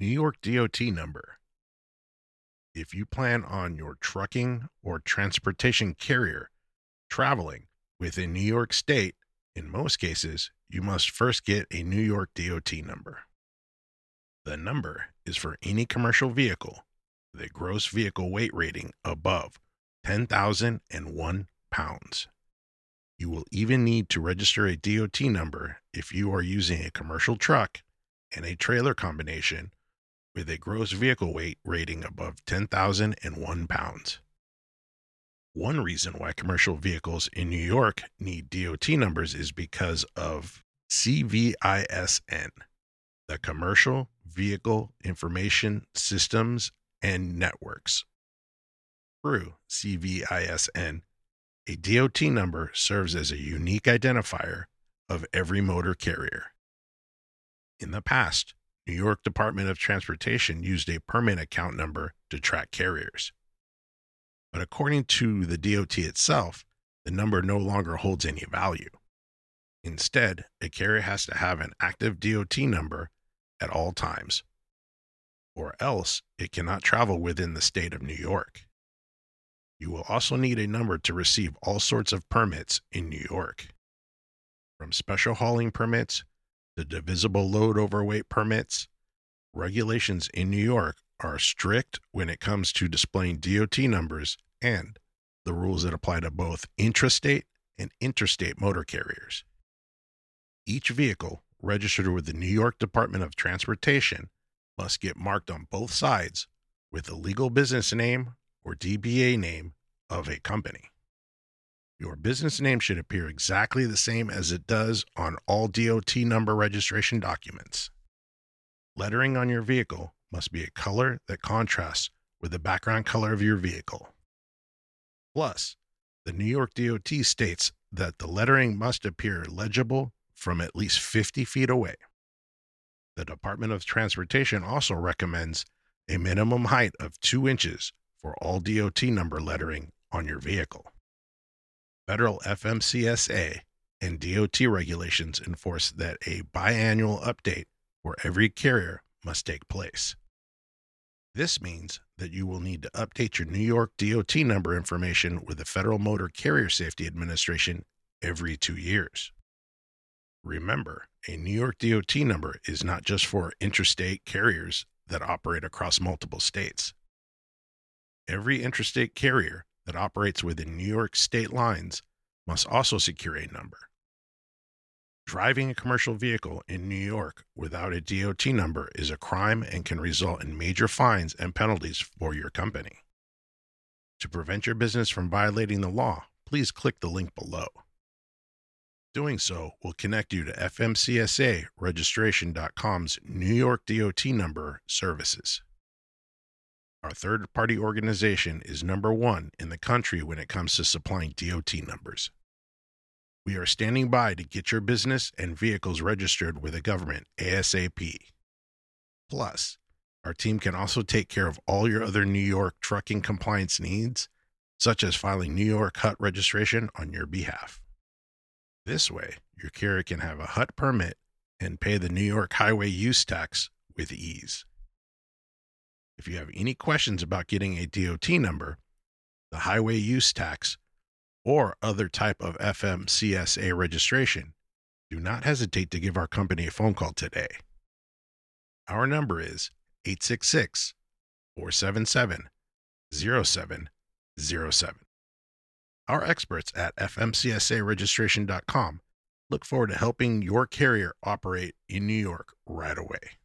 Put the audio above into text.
New York DOT number. If you plan on your trucking or transportation carrier traveling within New York State, in most cases, you must first get a New York DOT number. The number is for any commercial vehicle with a gross vehicle weight rating above 10,001 pounds. You will even need to register a DOT number if you are using a commercial truck and a trailer combination with a gross vehicle weight rating above 10,001 pounds. One reason why commercial vehicles in New York need DOT numbers is because of CVISN, the Commercial Vehicle Information Systems and Networks. Through CVISN, a DOT number serves as a unique identifier of every motor carrier. In the past, New York Department of Transportation used a permit account number to track carriers. But according to the DOT itself, the number no longer holds any value. Instead, a carrier has to have an active DOT number at all times, or else it cannot travel within the state of New York. You will also need a number to receive all sorts of permits in New York, from special hauling permits to divisible load overweight permits. Regulations in New York are strict when it comes to displaying DOT numbers and the rules that apply to both intrastate and interstate motor carriers. Each vehicle registered with the New York Department of Transportation must get marked on both sides with the legal business name or DBA name of a company. Your business name should appear exactly the same as it does on all DOT number registration documents. Lettering on your vehicle must be a color that contrasts with the background color of your vehicle. Plus, the New York DOT states that the lettering must appear legible from at least 50 feet away. The Department of Transportation also recommends a minimum height of 2 inches for all DOT number lettering on your vehicle. Federal FMCSA and DOT regulations enforce that a biannual update for every carrier must take place. This means that you will need to update your New York DOT number information with the Federal Motor Carrier Safety Administration every two years. Remember, a New York DOT number is not just for interstate carriers that operate across multiple states. Every interstate carrier that operates within New York state lines must also secure a number. Driving a commercial vehicle in New York without a DOT number is a crime and can result in major fines and penalties for your company. To prevent your business from violating the law, please click the link below. Doing so will connect you to FMCSA registration.com's New York DOT number services. Our third party organization is number one in the country when it comes to supplying DOT numbers. We are standing by to get your business and vehicles registered with the government ASAP. Plus, our team can also take care of all your other New York trucking compliance needs, such as filing New York HUT registration on your behalf. This way, your carrier can have a HUT permit and pay the New York highway use tax with ease. If you have any questions about getting a DOT number, the highway use tax, or other type of FMCSA registration, do not hesitate to give our company a phone call today. Our number is 866 477 0707. Our experts at FMCSAregistration.com look forward to helping your carrier operate in New York right away.